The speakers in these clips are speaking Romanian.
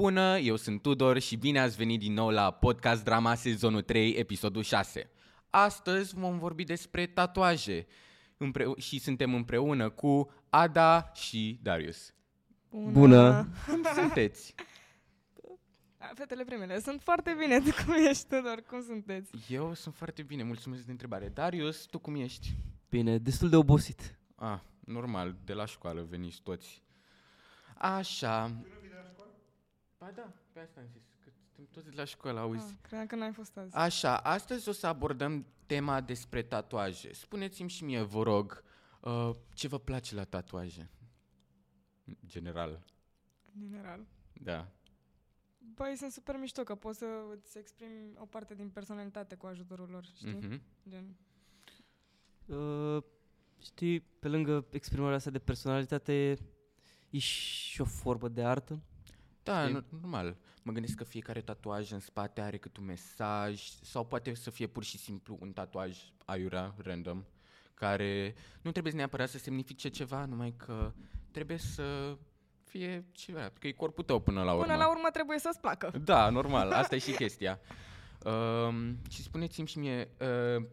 Bună, eu sunt Tudor și bine ați venit din nou la Podcast Drama sezonul 3, episodul 6. Astăzi vom vorbi despre tatuaje împreu- și suntem împreună cu Ada și Darius. Bună. Cum sunteți? A, Fetele primele, sunt foarte bine. Tu cum ești, Tudor? Cum sunteți? Eu sunt foarte bine, mulțumesc de întrebare. Darius, tu cum ești? Bine, destul de obosit. Ah, normal, de la școală veniți toți. Așa. Ba da, pe asta am zis, că suntem toți de la școală, auzi. Ah, credeam că n-ai fost azi. Așa, astăzi o să abordăm tema despre tatuaje. Spuneți-mi și mie, vă rog, uh, ce vă place la tatuaje? General, În general. da. Băi, sunt super mișto că poți să îți exprimi o parte din personalitate cu ajutorul lor, știi? Mhm. Gen, Uh, știi, pe lângă exprimarea asta de personalitate, e și o formă de artă. Da, Știi? no- normal. Mă gândesc că fiecare tatuaj în spate are câte un mesaj sau poate să fie pur și simplu un tatuaj aiurea, random, care nu trebuie neapărat să semnifice ceva, numai că trebuie să fie ceva, că e corpul tău până la urmă. Până la urmă trebuie să-ți placă. Da, normal, asta e și chestia. Um, și spuneți-mi și mie, uh,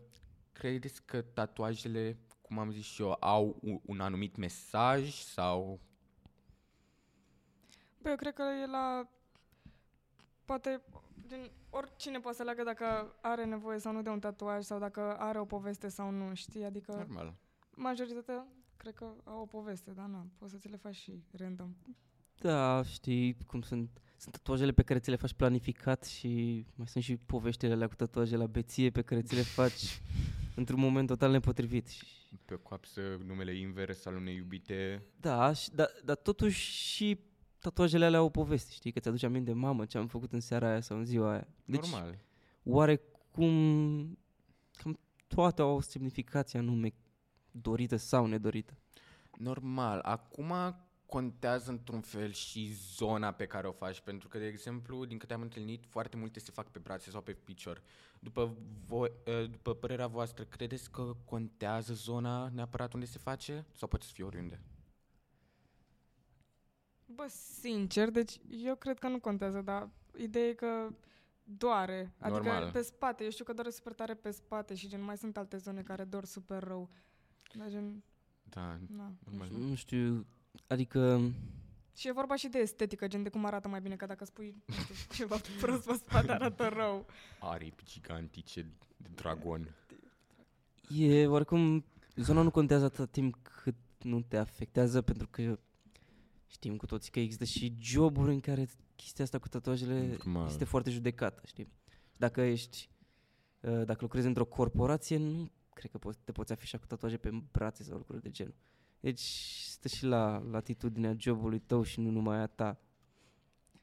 credeți că tatuajele, cum am zis și eu, au un, un anumit mesaj sau... Băi, eu cred că e la... Poate, gen, oricine poate să leagă dacă are nevoie sau nu de un tatuaj sau dacă are o poveste sau nu, știi? Adică Normal. majoritatea cred că au o poveste, dar na, poți să ți le faci și random. Da, știi cum sunt. Sunt tatuajele pe care ți le faci planificat și mai sunt și poveștile alea cu tatuaje la beție pe care ți le faci într-un moment total nepotrivit. Și, Pe coapsă numele invers al unei iubite. da, și, da, dar totuși și tatuajele alea au o poveste, știi? Că ți-aduce aminte, mamă, ce am făcut în seara aia sau în ziua aia. Deci, Normal. oarecum cam toate au o semnificație anume dorită sau nedorită. Normal. Acum contează într-un fel și zona pe care o faci, pentru că, de exemplu, din câte am întâlnit, foarte multe se fac pe brațe sau pe picior. După, voi, eh, după părerea voastră, credeți că contează zona neapărat unde se face sau poate să fie oriunde? Bă, sincer, deci eu cred că nu contează, dar ideea e că doare. Adică Normal. pe spate. Eu știu că doare super tare pe spate și gen mai sunt alte zone care dor super rău. Dar gen, Da, na. Normal. nu știu. Nu știu, adică Și e vorba și de estetică, gen de cum arată mai bine, că dacă spui nu știu, ceva prost pe spate arată rău. aripi gigantice de dragon. e oarecum zona nu contează atât timp cât nu te afectează pentru că știm cu toții că există și joburi în care chestia asta cu tatuajele Normal. este foarte judecată, știi? Dacă ești, uh, dacă lucrezi într-o corporație, nu cred că poți, te poți afișa cu tatuaje pe brațe sau lucruri de genul. Deci stă și la latitudinea jobului tău și nu numai a ta.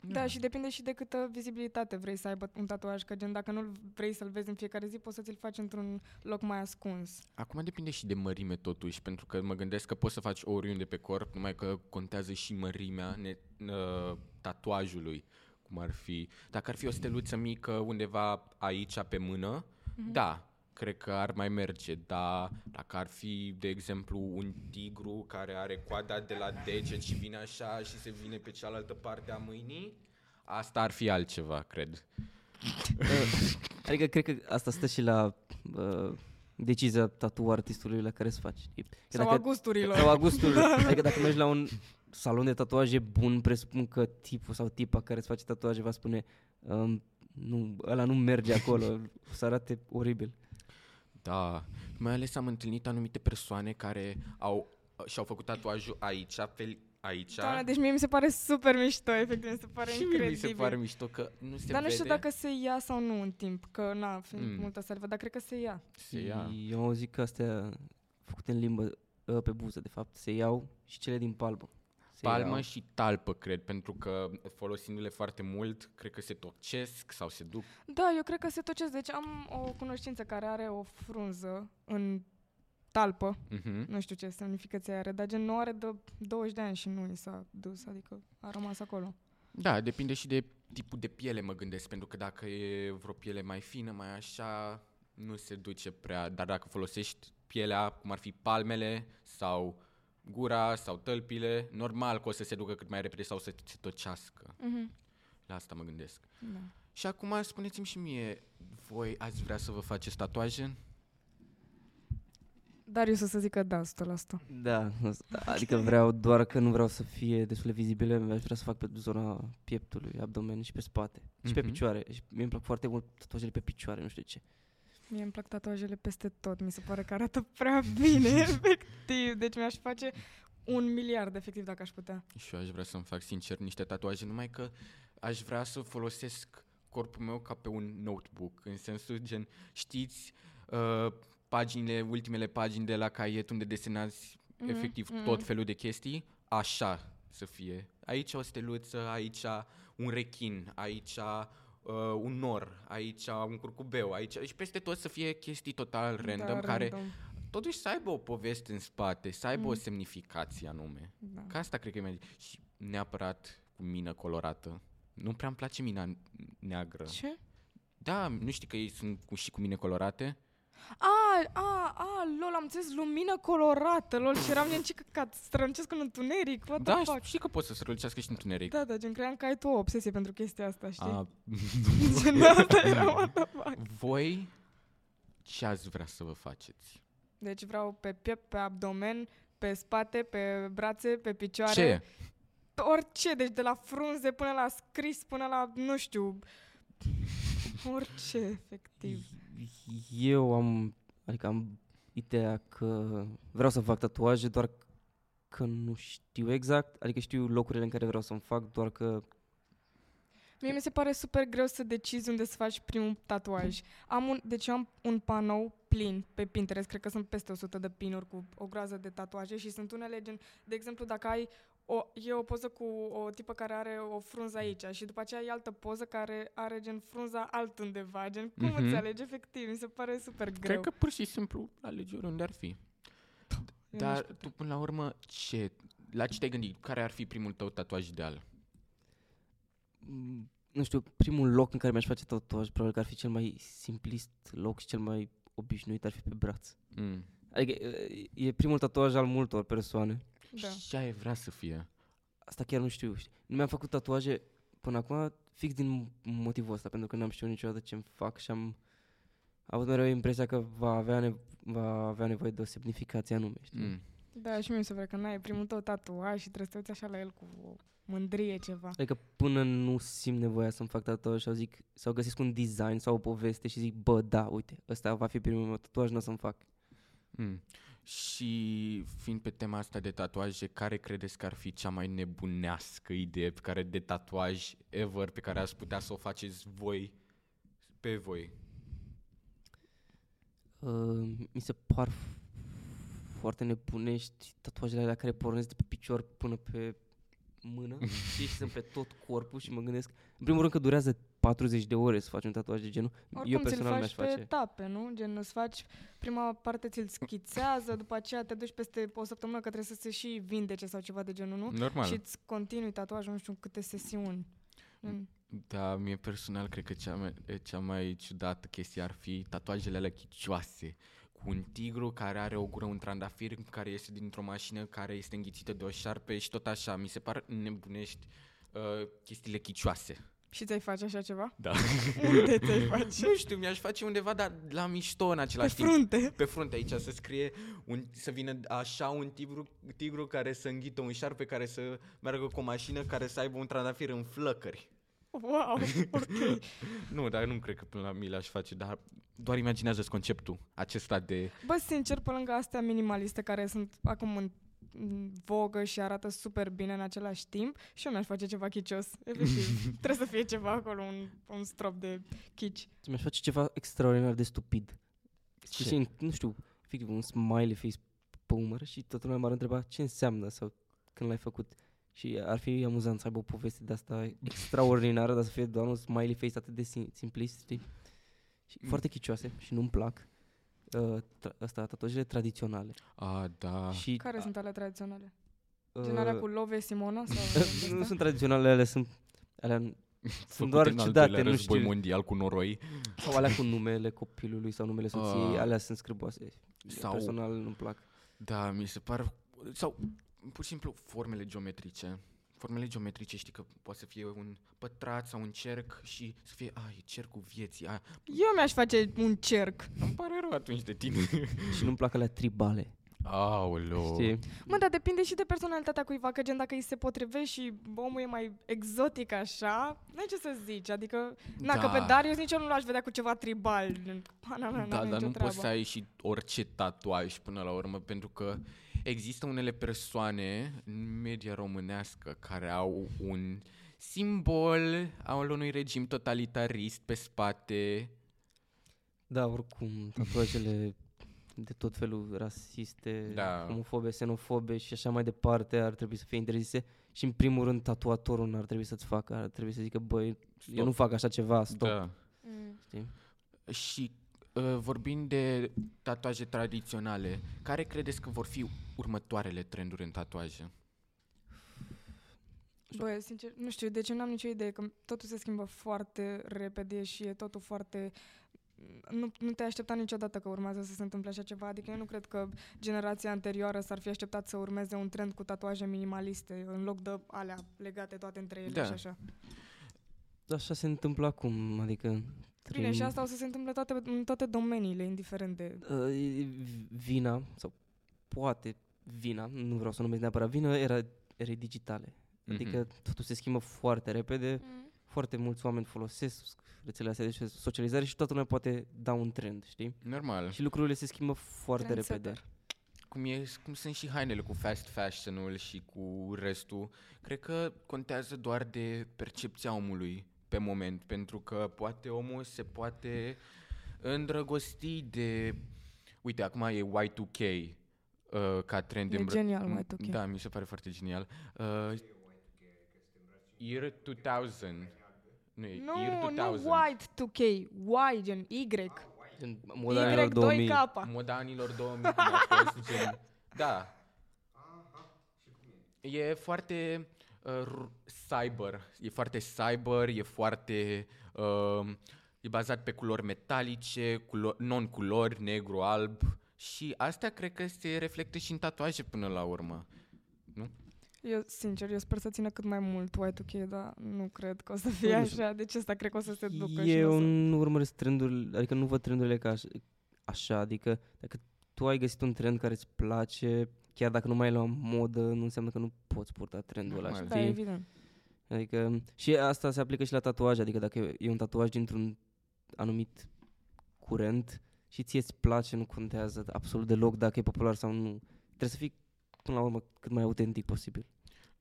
Da, și depinde și de câtă vizibilitate vrei să aibă un tatuaj, că gen dacă nu vrei să-l vezi în fiecare zi, poți să ți-l faci într-un loc mai ascuns. Acum depinde și de mărime totuși, pentru că mă gândesc că poți să faci oriunde pe corp, numai că contează și mărimea ne, uh, tatuajului, cum ar fi. Dacă ar fi o steluță mică undeva aici pe mână, Mhm. da, cred că ar mai merge, dar dacă ar fi, de exemplu, un tigru care are coada de la deget și vine așa și se vine pe cealaltă parte a mâinii, asta ar fi altceva, cred. Uh, adică cred că asta stă și la uh, decizia tatu artistului la care îți faci. știi? Că Sau dacă- a gusturilor. Sau a gustului. adică dacă mergi la un salon de tatuaje bun, presupun că tipul sau tipa care îți face tatuaje va spune um, nu, ăla nu merge acolo, o să arate oribil. Da, mai ales am întâlnit anumite persoane care au și-au făcut tatuajul aici, pe aici. Doamne, deci mie mi se pare super mișto, efectiv, mi se pare și mie incredibil. mi se pare mișto că nu se dar nu vede. știu dacă se ia sau nu în timp, că na, fiind Mm. mm. multă salvă, dar cred că se ia. se ia. Eu am auzit că astea făcute în limbă, uh, pe buză, de fapt, se iau și cele din palmă. Se Palmă iau. și talpă, cred, pentru că folosindu-le foarte mult, cred că se tocesc sau se duc. Da, eu cred că se tocesc. Deci am o cunoștință care are o frunză în talpă. Uh-huh. Nu știu ce semnificație are, dar gen nu are de 20 de ani și nu i s-a dus, adică a rămas acolo. Da, depinde și de tipul de piele, mă gândesc, pentru că dacă e vreo piele mai fină, mai așa, nu se duce prea, dar dacă folosești pielea, cum ar fi palmele sau gura sau tălpile, normal că o să se ducă cât mai repede sau să se tocească. Mhm. La asta mă gândesc. Da. Și acum spuneți-mi și mie, voi ați vrea să vă faceți tatuaje? Dar eu să să zic că da, 100%. Da, adică vreau, doar că nu vreau să fie destul de vizibile, aș vrea să fac pe zona pieptului, abdomen și pe spate. Și pe Mhm. picioare. Și mie îmi plac foarte mult tatuajele pe picioare, nu știu de ce. Mie îmi plac tatuajele peste tot, mi se pare că arată prea bine, efectiv. Deci mi-aș face un miliard, efectiv, dacă aș putea. Și eu aș vrea să-mi fac sincer niște tatuaje, numai că aș vrea să folosesc corpul meu ca pe un notebook, în sensul gen, știți, uh, paginile, ultimele pagini de la caiet unde desenați Mhm, efectiv mhm. tot felul de chestii, așa să fie. Aici o steluță, aici un rechin, aici uh, un nor, aici un curcubeu, aici și peste tot să fie chestii total random, Da, care random. totuși să aibă o poveste în spate, să aibă o Mm. semnificație anume. Da. Ca asta cred că e mai... Și neapărat cu mină colorată. Nu prea îmi place mina neagră. Ce? Da, nu știi că ei sunt cu, și cu mine colorate? A, a, a, lol, am înțeles lumină colorată, lol, și eram gen ce căcat, strălucesc în întuneric, what Da, the fuck? și că poți să strălucească și în întuneric. Da, da, gen cream că ai tu o obsesie pentru chestia asta, știi? A, Gen asta era, what the fuck? voi ce ați vrea să vă faceți? Deci vreau pe piept, pe abdomen, pe spate, pe brațe, pe picioare. Ce? Pe orice, deci de la frunze până la scris, până la, nu știu, orice, efectiv. Eu am, adică am ideea că vreau să fac tatuaje, doar că nu știu exact, adică știu locurile în care vreau să-mi fac, doar că Mie mi se pare super greu să decizi unde să faci primul tatuaj. Am un, deci eu am un panou plin pe Pinterest, cred că sunt peste 100 de pinuri cu o groază de tatuaje și sunt unele gen, de exemplu, dacă ai o, e o poză cu o tipă care are o frunză aici și după aceea e altă poză care are gen frunza altundeva, gen cum Mhm. îți alegi efectiv, mi se pare super greu. Cred că pur și simplu alegi oriunde ar fi. Eu nu Dar știu. tu până la urmă, ce, la ce te-ai gândit? Care ar fi primul tău tatuaj ideal? m, nu știu, primul loc în care mi-aș face tatuaj probabil că ar fi cel mai simplist loc și cel mai obișnuit ar fi pe braț. Mm. Adică e- e primul tatuaj al multor persoane. Da. Și ai vrea să fie. Asta chiar nu știu. știi. Nu mi-am făcut tatuaje până acum fix din motivul ăsta, pentru că n-am știut niciodată ce-mi fac și am avut mereu impresia că va avea, nev- va avea nevoie de o semnificație anume, știi? Mm. Da, și mie mi se pare că n-ai primul tău tatuaj și trebuie să te uiți așa la el cu o mândrie ceva. Adică până nu simt nevoia să-mi fac tatuaj sau zic, sau găsesc un design sau o poveste și zic, bă, da, uite, ăsta va fi primul meu tatuaj, nu o să-mi fac. Mm. Și fiind pe tema asta de tatuaje, care credeți că ar fi cea mai nebunească idee pe care de tatuaj ever pe care ați putea să o faceți voi pe voi? Uh, mi se par f- foarte nebunești tatuajele alea care pornesc de pe picior până pe mână știi, și sunt pe tot corpul și mă gândesc, în primul rând că durează 40 de ore să faci un tatuaj de genul. Oricum Eu ți-l personal faci mi-aș pe face. etape, nu? Gen, îți faci, prima parte ți-l schițează, după aceea te duci peste o săptămână că trebuie să se și vindece sau ceva de genul, nu? Normal. Și îți continui tatuajul, nu știu câte sesiuni. Gen, Da, mie personal cred că cea mai, cea mai ciudată chestie ar fi tatuajele alea chicioase. Cu un tigru care are o gură, un trandafir care iese dintr-o mașină care este înghițită de o șarpe și tot așa. Mi se par nebunești uh, chestiile chicioase. Și ți-ai face așa ceva? Da. Unde ți-ai face? nu știu, mi-aș face undeva, dar la mișto în Pe același timp. frunte. Pe frunte aici să scrie, un, să vină așa un tigru, tigru care să înghită un șarpe, care să meargă cu o mașină, care să aibă un trandafir în flăcări. Wow, ok. Nu, dar nu cred că până la mii aș face, dar doar imaginează conceptul acesta de... Bă, sincer, pe lângă astea minimaliste care sunt acum în în vogă și arată super bine în același timp și eu mi-aș face ceva chicios, efectiv. Trebuie să fie ceva acolo, un, un strop de chici. Mi-aș face ceva extraordinar de stupid. Ce? Și, nu știu, efectiv, un smiley face pe umăr și toată lumea m-ar întreba ce înseamnă sau când l-ai făcut. Și ar fi amuzant să aibă o poveste de asta extraordinară, dar să fie doar un smiley face atât de sim- simplist, știi? Și Mm. foarte chicioase și nu-mi plac. Uh, tra- asta, tatuajele tradiționale. A, da. Și, Care sunt ale tradiționale? uh, Gen alea cu Love Simona? Sau nu astea? sunt tradiționale, alea sunt alea, Făcute doar în al ciudate, doilea nu război știu. mondial cu noroi. sau alea cu numele copilului sau numele soției, Ah. alea sunt scârboase. Sau- Personal nu-mi plac. Da, mi se par... Sau pur și simplu formele geometrice. formele geometrice, știi că poate să fie un pătrat sau un cerc și să fie, ai, e cercul vieții, a, Eu mi-aș face un cerc. îmi pare rău atunci de tine. Și nu-mi plac alea tribale. Aoleo. Știi? Mă, dar depinde și de personalitatea cuiva, că gen dacă îi se potrivește și omul e mai exotic așa, n-ai ce să zici, adică, na, Da. că pe Darius nici eu nu l-aș vedea cu ceva tribal. Pana mea, Da, n-are dar nicio nu treabă. poți să ai și orice tatuaj până la urmă, pentru că există unele persoane în media românească care au un simbol al unui regim totalitarist pe spate. Da, oricum, tatuajele de tot felul rasiste, Da. homofobe, xenofobe și așa mai departe ar trebui să fie interzise și în primul rând tatuatorul n-ar trebui să-ți facă, ar trebui să zică, băi, eu nu fac așa ceva, stop. Da. Mm. Știi? Și uh, vorbind de tatuaje tradiționale, care credeți că vor fi următoarele trenduri în tatuaje? Bă, sincer, nu știu, deci eu n-am nicio idee, că totul se schimbă foarte repede și e totul foarte... Nu, nu te-ai aștepta niciodată că urmează să se întâmple așa ceva, adică eu nu cred că generația anterioară s-ar fi așteptat să urmeze un trend cu tatuaje minimaliste, în loc de alea legate toate între ele Da. și așa. Așa se întâmplă acum, adică... Bine, trăim- și asta o să se întâmple toate, în toate domeniile, indiferent de... Uh, e vina, sau poate vina, nu vreau să numesc neapărat vină, era erei digitale. Adică Mhm. totul se schimbă foarte repede, foarte mulți oameni folosesc rețelele astea de socializare și toată lumea poate da un trend, știi? Normal. Și lucrurile se schimbă foarte Trendsetter. repede. Cum, e, cum sunt și hainele cu fast fashion-ul și cu restul, cred că contează doar de percepția omului pe moment, pentru că poate omul se poate îndrăgosti de... Uite, acum e Y2K uh, ca trend. E de îmbră- genial M- Y2K. Da, mi se pare foarte genial. Uh, year 2000. Nu, e Nu, year nu 2000. white 2K, Y, gen Y. În moda anilor Y, 2000. 2K. Moda anilor 2000 cum a fost, gen, da. E foarte uh, r- cyber, e foarte cyber, e foarte uh, e bazat pe culori metalice, culo- non-culori, negru, alb și astea cred că se reflectă și în tatuaje până la urmă. Eu, sincer, eu sper să țină cât mai mult Y2K, dar nu cred că o să fie Nu știu. așa. Deci asta cred că o să se ducă și Eu o să... nu urmăresc trendurile, adică nu văd trendurile ca aș- așa, adică dacă tu ai găsit un trend care îți place, chiar dacă nu mai e la modă, nu înseamnă că nu poți purta trendul ăla, Normal. Da, știi? evident. Adică și asta se aplică și la tatuaje, adică dacă e- e un tatuaj dintr-un anumit curent și ție îți place, nu contează absolut deloc dacă e popular sau nu. Trebuie să fii până la urmă cât mai autentic posibil.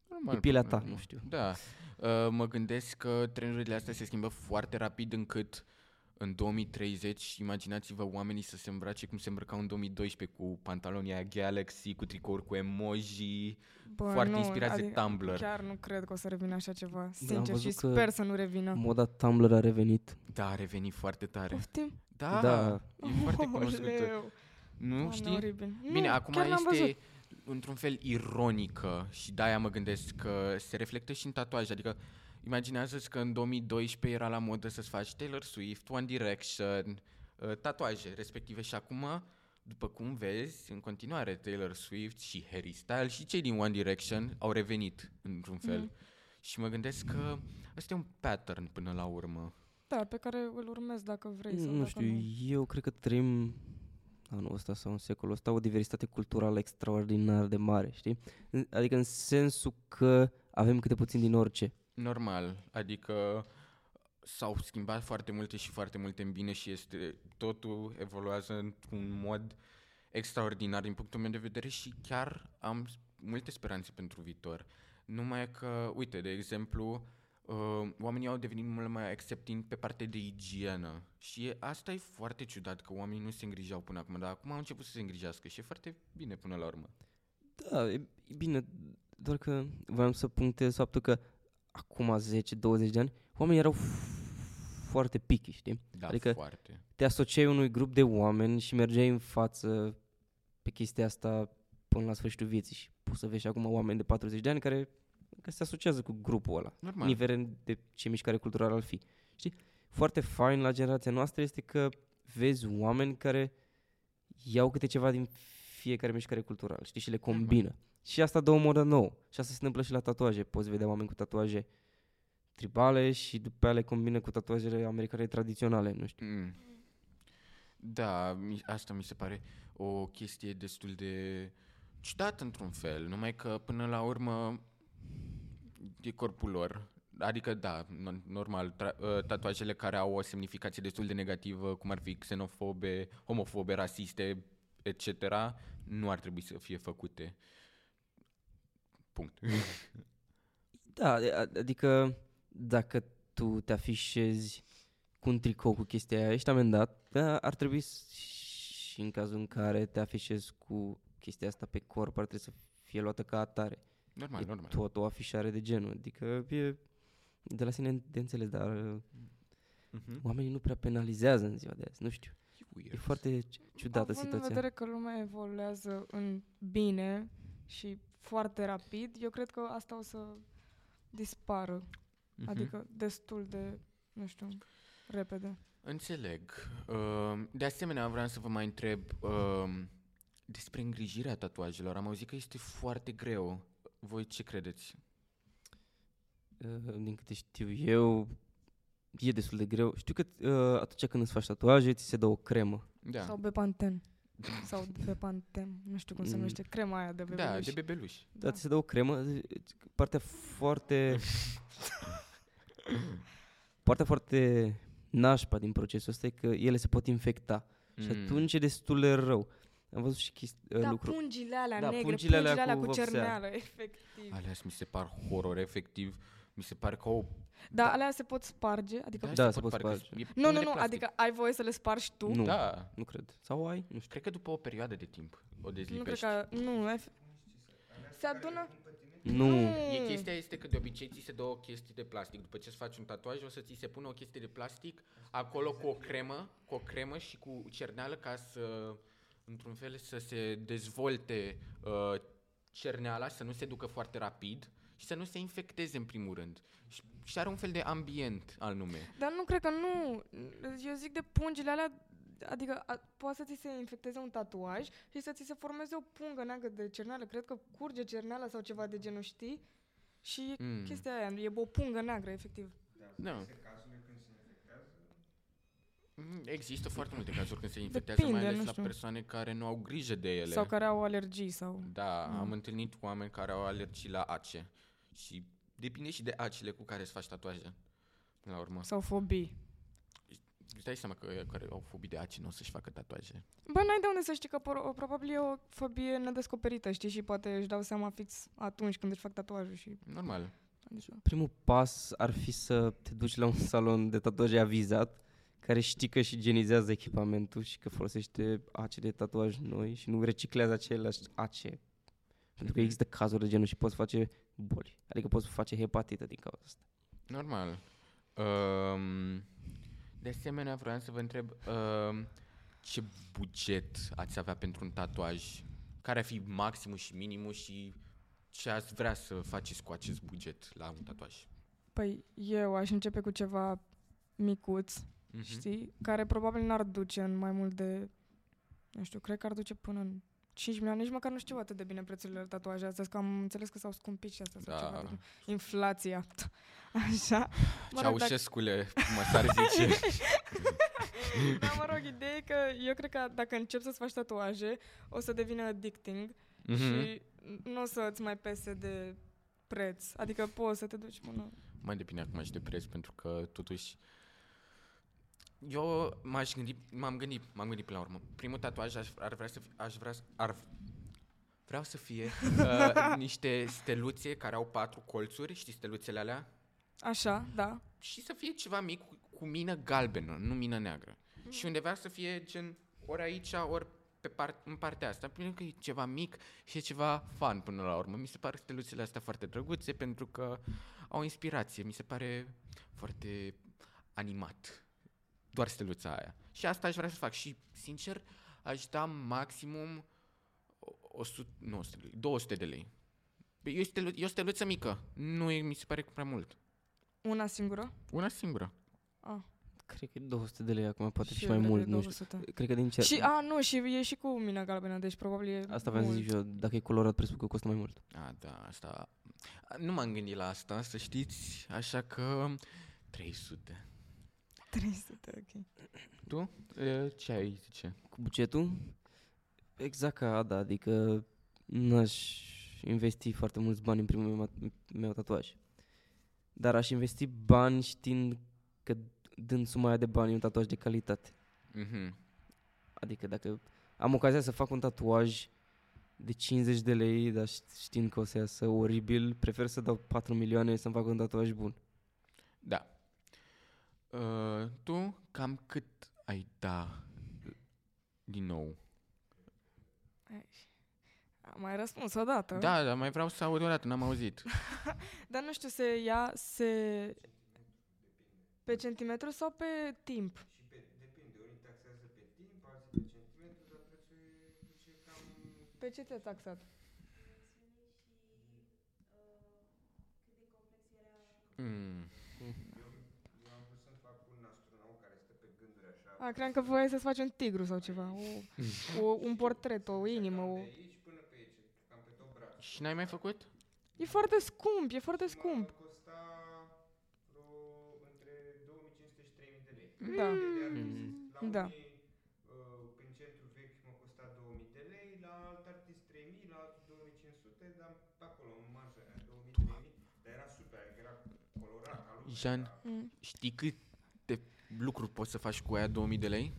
Normal, E pielea până la ta, nu urmă. știu. Da. Uh, mă gândesc că trenurile astea se schimbă foarte rapid încât în 2030, imaginați-vă oamenii să se îmbrace cum se îmbrăcau în 2012 cu pantaloni aia Galaxy, cu tricouri cu emoji, Bă, foarte nu, inspirați de adică Tumblr. Chiar nu cred că o să revină așa ceva, sincer, și văzut că- sper să nu revină. Moda Tumblr a revenit. Da, a revenit foarte tare. Poftim? Da, Da. e foarte cunoscută. Aoleu. Nu Doamne, știi? Oribil. Bine, nu, acum chiar n-am este văzut. într-un fel ironică și de-aia mă gândesc că se reflectă și în tatuaje. Adică imaginează-ți că în 2012 era la modă să-ți faci Taylor Swift, One Direction, uh, tatuaje respective și acum, după cum vezi, în continuare Taylor Swift și Harry Styles și cei din One Direction au revenit într-un fel. Mhm. Și mă gândesc că ăsta e un pattern până la urmă. Da, pe care îl urmez dacă vrei sau Nu dacă știu, nu. eu cred că trăim anul ăsta sau în secolul ăsta o diversitate culturală extraordinar de mare, știi? În- Adică în sensul că avem câte puțin din orice. Normal, adică s-au schimbat foarte multe și foarte multe în bine și este totul evoluează într-un mod extraordinar din punctul meu de vedere și chiar am s- multe speranțe pentru viitor. Numai că, uite, de exemplu, uh, oamenii au devenit mult mai accepting pe partea de igienă și e, asta e foarte ciudat că oamenii nu se îngrijeau până acum, dar acum au început să se îngrijească și e foarte bine până la urmă. Da, e e bine, doar că voiam să punctez faptul că acum 10-20 de ani oamenii erau f- foarte picky, știi? Da, Adică- foarte. Te asociai unui grup de oameni și mergeai în față pe chestia asta până la sfârșitul vieții și poți să vezi și acum oameni de 40 de ani care, care se asociază cu grupul ăla. Normal. indiferent de ce mișcare culturală ar fi. Știi? Foarte fain la generația noastră este că vezi oameni care iau câte ceva din fiecare mișcare culturală, știi, și le combină. Și asta dă o modă nouă. Și asta se întâmplă și la tatuaje. Poți vedea oameni cu tatuaje tribale și după aia le combină cu tatuajele americane tradiționale, nu știu. Mm. Da, mi- asta mi se pare o chestie destul de ciudată într-un fel, numai că până la urmă e corpul lor. Adică, da, no- normal, tra- uh, tatuajele care au o semnificație destul de negativă, cum ar fi xenofobe, homofobe, rasiste, etc., nu ar trebui să fie făcute. Punct. Da, a- adică dacă tu te afișezi cu un tricou cu chestia aia, ești amendat, dar ar trebui s- și în cazul în care te afișezi cu chestia asta pe corp, ar trebui să fie luată ca atare. Normal, e normal. tot o afișare de genul. Adică e de la sine de înțeles, dar uh, Mhm. oamenii nu prea penalizează în ziua de azi. Nu știu. E weird. E foarte ci- ciudată Având situația. în vedere că lumea evoluează în bine și foarte rapid, eu cred că asta o să dispară. Mhm. Adică destul de, nu știu, repede. Înțeleg. Uh, De asemenea, vreau să vă mai întreb uh, despre îngrijirea tatuajelor. Am auzit că este foarte greu. Voi ce credeți? Uh, din câte știu eu, e destul de greu. Știu că uh, atunci când îți faci tatuaje, ți se dă o cremă. Da, Sau Bepanten. Sau Bepantem. Nu știu cum se Mm. numește. Crema aia de da bebeluș. de bebeluși. Da, ți se dă o cremă. Partea foarte... partea foarte nașpa din procesul ăsta e că ele se pot infecta. Și Mm. atunci e destul de rău. Am văzut și chesti- uh, Da, lucru. pungile alea Da, negre, pungile alea pungile alea cu cu, vopsea. cerneală, efectiv. Alea mi se par horror, efectiv. Mi se pare că o... Da, alea se pot sparge, adică... Da, se pot pare că sparge. e Nu, plin nu, de nu, plastic. adică ai voie să le spargi tu? Nu, Da, nu cred. Sau ai? Nu știu. cred că după o perioadă de timp o Nu cred dezlipești. că... Nu, ef- se adună... Nu. E chestia este că de obicei ți se dă o chestie de plastic. După ce îți faci un tatuaj, o să ți se pună o chestie de plastic acolo cu o cremă, cu o cremă și cu cerneală ca să, într-un fel, să se dezvolte uh, cerneala, să nu se ducă foarte rapid și să nu se infecteze în primul rând. Și, și are un fel de ambient al nume. Dar nu cred că nu. Eu zic de pungile alea, adică a, poate să ți se infecteze un tatuaj și să ți se formeze o pungă neagră de cerneală. Cred că curge cerneala sau ceva de genul, știi? Și Mm. mm. chestia aia, e o pungă neagră, efectiv. Da. Mm, Există foarte multe cazuri când se infectează, Depinde, mai ales nu la știu. persoane care nu au grijă de ele. Sau care au alergii sau... Da, Mm. am întâlnit oameni care au alergii la ace. Și depinde și de acele cu care îți faci tatuaje. Până la urmă. sau fobii. Îți dai seama că ăia care au fobii de ace nu o să-și facă tatuaje. Bă, n-ai de unde să știi că pro- probabil e o fobie nedescoperită, știi? Și poate își dau seama fix atunci când își fac tatuajul și... Normal. Adică... Primul pas ar fi să te duci la un salon de tatuaje avizat care știi că și igienizează echipamentul și că folosește ace de tatuaj noi și nu reciclează aceleași ace. Pentru că există cazuri de genul și poți face boli. Adică poți face hepatită din cauza asta. Normal. Um, de asemenea, vreau să vă întreb um, ce buget ați avea pentru un tatuaj? Care ar fi maximul și minimul și ce ați vrea să faceți cu acest buget la un tatuaj? Păi eu aș începe cu ceva micuț, Mhm. știi? Care probabil n-ar duce în mai mult de... Nu știu, cred că ar duce până în 5 milioane. Nici măcar nu știu atât de bine prețurile la tatuaje astăzi, că am înțeles că s-au scumpit și astea sau ceva de Da. genul. Inflația. Așa. Mă rog, dacă, Ceaușescule, cum s-ar zice. da, mă rog, ideea e că eu cred că dacă începi să-ți faci tatuaje, o să devină addicting Mhm. și nu o să-ți mai pese de preț. Adică poți să te duci până... Mai depinde acum și de preț, pentru că totuși eu m-aș gândi, m-am gândit, m-am gândit până la urmă. Primul tatuaj aș, ar vrea să fie, aș vrea, să- ar, vreau să fie uh, niște steluțe care au patru colțuri, știi steluțele alea? Așa, da. Și să fie ceva mic cu, cu mină galbenă, nu mină neagră. Și undeva să fie gen ori aici, ori pe part, în partea asta, pentru că e ceva mic și e ceva fun până la urmă. Mi se pare steluțele astea foarte drăguțe pentru că au inspirație. Mi se pare foarte animat. Doar steluța aia. Și asta aș vrea să fac. Și, sincer, aș da maximum o- 100, nu 100 de lei, 200 de lei. E o, stelu- e o steluță mică. Nu e, mi se pare prea mult. Una singură? Una singură. Ah. Cred că e 200 de lei acum, poate și, eu mai cred mult, că e nu știu. 200. Cred că din ce... Și, a, nu, și e și cu mina galbenă, deci probabil e Asta vreau să mult. zic și eu, dacă e colorat, presupun că costă mai mult. A, da, asta... Nu m-am gândit la asta, să știți, așa că 300. 300, ok. Tu? E, Ce ai zice? Cu bugetul, exact ca Ada, adică n-aș investi foarte mulți bani în primul meu, meu tatuaj. Dar aș investi bani știind că dând suma aia de bani e un tatuaj de calitate. Mhm. Adică dacă am ocazia să fac un tatuaj de 50 de lei, dar ș- știind că o să iasă oribil, prefer să dau 4 milioane să-mi fac un tatuaj bun. Da. Uh, tu cam cât ai da din nou? Am mai răspuns odată. Da, dar mai vreau să aud o dată, n-am auzit. Dar nu știu, se ia, se... Pe centimetru sau pe timp? Pe ce te-a taxat? Mm. A, cream că voiai să-ți faci un tigru sau ceva. O, o, un portret, o inimă. O... Și n-ai mai făcut? E foarte scump, e foarte scump. Da. Mm. Da. Prin centru vechi mă costa 2000 de lei, la alt artist 3000, la altul 2500, dar pe acolo, în marja aia, 2000, 3000, dar era super, adică era colorat, ca lumea. Jean, Mm. știi câte lucruri poți să faci cu aia 2000 de lei?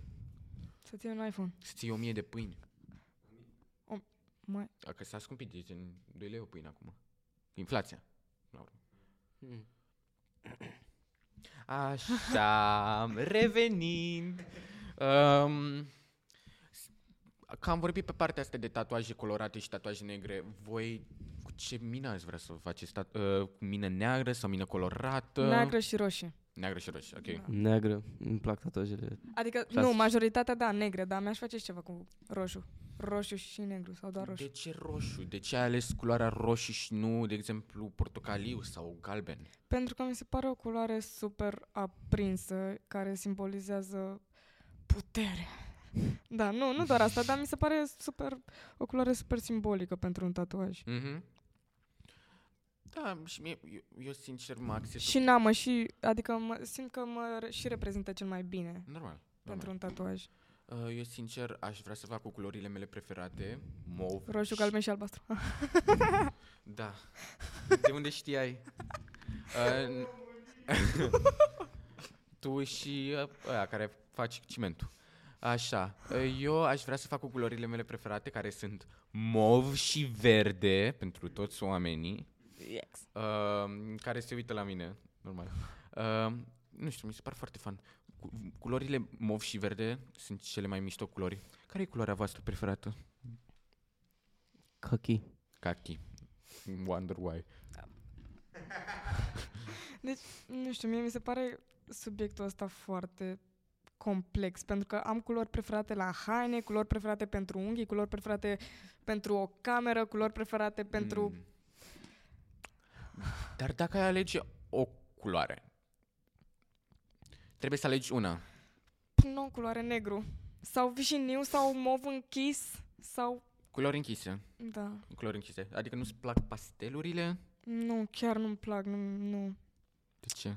Să ții un iPhone. Să ții 1000 de pâini. Mai. Dacă s-a scumpit, e în 2 lei o pâine acum. Inflația. La urmă. Mm. Așa, revenind. Um, că am vorbit pe partea asta de tatuaje colorate și tatuaje negre. Voi cu ce mină ați vrea să faceți? Tat- uh, cu mină neagră sau mină colorată? Neagră și roșie. Neagră și roșie, ok. Da. Neagră, îmi plac tatuajele. Adică, Clasic. nu, majoritatea da, negre, dar mi-aș face și ceva cu roșu. Roșu și negru sau doar roșu. De ce roșu? De ce ai ales culoarea roșie și nu, de exemplu, portocaliu sau galben? Pentru că mi se pare o culoare super aprinsă, care simbolizează putere. Da, nu, nu doar asta, dar mi se pare super, o culoare super simbolică pentru un tatuaj. Mhm. Da, și mie, eu, eu sincer mă acces... Și n mă, și, adică mă, simt că mă re- și reprezintă cel mai bine Normal. normal. pentru un tatuaj. Uh, eu sincer aș vrea să fac cu culorile mele preferate, mov. Roșu, și- galben și albastru. Da. De unde știai? Uh, tu și uh, ăia care faci cimentul. Așa. Uh, eu aș vrea să fac cu culorile mele preferate, care sunt mov și verde, pentru toți oamenii, Yes. uh, care se uită la mine, normal. Uh, nu știu, mi se par foarte fan. Cu- Culorile mov și verde sunt cele mai mișto culori. Care e culoarea voastră preferată? Kaki. Kaki. Wonder why. Nu știu, mie mi se pare subiectul ăsta foarte complex, pentru că am culori preferate la haine, culori preferate pentru unghii, culori preferate pentru o cameră, culori preferate pentru... Mm. Dar dacă ai alege o culoare, trebuie să alegi una. Mm. Nu, culoare negru. Sau vișiniu, sau mov închis, sau... Culori închise. Da. Culori închise. Adică nu-ți plac pastelurile? Nu, chiar nu-mi plac, nu, nu. De ce?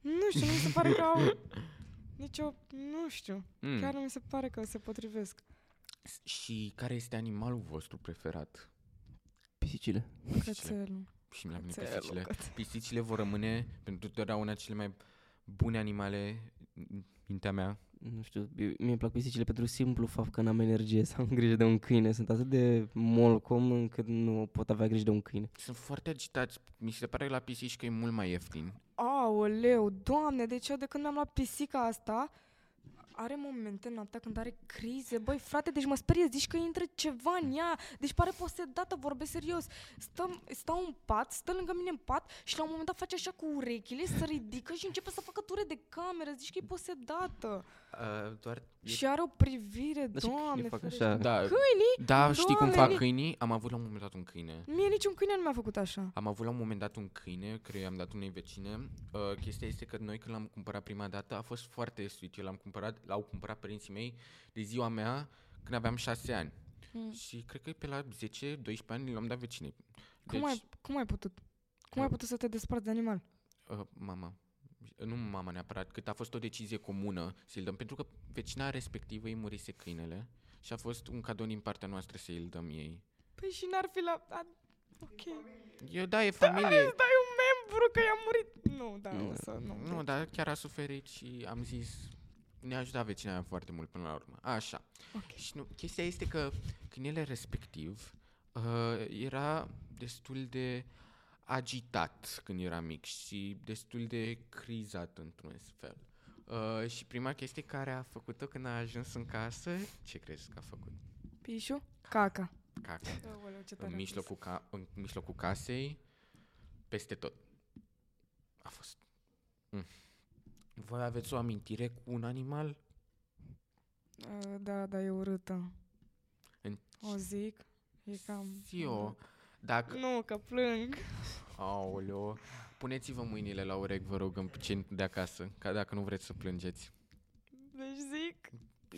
Nu știu, nu mi se pare că au nicio... Nu știu, Mm. chiar nu mi se pare că se potrivesc. S- Și care este animalul vostru preferat? Pisicile. Cățelul. Și la mine Cățelul, pisicile. cățelul. Pisicile vor rămâne pentru totdeauna cele mai bune animale în mintea mea. Nu știu, eu- mie îmi plac pisicile pentru simplu fapt că n-am energie să am grijă de un câine. Sunt atât de molcom încât nu pot avea grijă de un câine. Sunt foarte agitați. Mi se pare la pisici că e mult mai ieftin. Aoleu, doamne, deci eu de când mi-am luat pisica asta, are momente noaptea când are crize. Băi, frate, deci mă sperie, zici că intră ceva în ea. Deci pare posedată, vorbesc serios. Stăm, stau în pat, stă lângă mine în pat și la un moment dat face așa cu urechile, se ridică și începe să facă ture de cameră. Zici că e posedată. Uh, doar e Și are o privire, Dar și câinii doamne, fac ferește. așa. Da, Câinii? da știi cum Doamne, fac câinii? Am avut la un moment dat un câine. Mie niciun câine nu mi-a făcut așa. Am avut la un moment dat un câine, care i-am dat unei vecine. Uh, chestia este că noi când l-am cumpărat prima dată a fost foarte sweet. Eu l-am cumpărat, l-au cumpărat părinții mei de ziua mea când aveam 6 ani. Mm. Și cred că pe la 10-12 ani l-am dat vecinei. Cum, ai, cum ai putut? Cum ai Uh, putut să te desparți de animal? Uh, mama. Nu mama neapărat, cât a fost o decizie comună să-i dăm, pentru că vecina respectivă îi murise câinele și a fost un cadou din partea noastră să îl dăm ei. Păi și n-ar fi la... A, ok. Eu, da, e familie. Îți dai un membru că i-a murit. Nu, da, Nu. o să... Nu, Nu, dar chiar a suferit și am zis, ne-a ajutat vecina mea foarte mult până la urmă. Așa. Ok. Și nu, chestia este că câinele respectiv uh, era destul de agitat când era mic și destul de crizat într-un fel. Uh, și prima chestie care a făcut-o când a ajuns în casă, ce crezi că a făcut? Pișu? Caca. Caca. Aoleu, ce tare În a mijlocul, ca- în mijlocul casei, peste tot. A fost. Mm. Voi aveți o amintire cu un animal? fost. Uh, Da, da, e urâtă. În- O zic. E cam... Și eu. Dacă... Nu, că plâng. Aoleo. Puneți-vă mâinile la urechi, vă rog, în cei de acasă, ca dacă nu vreți să plângeți. Deci zic...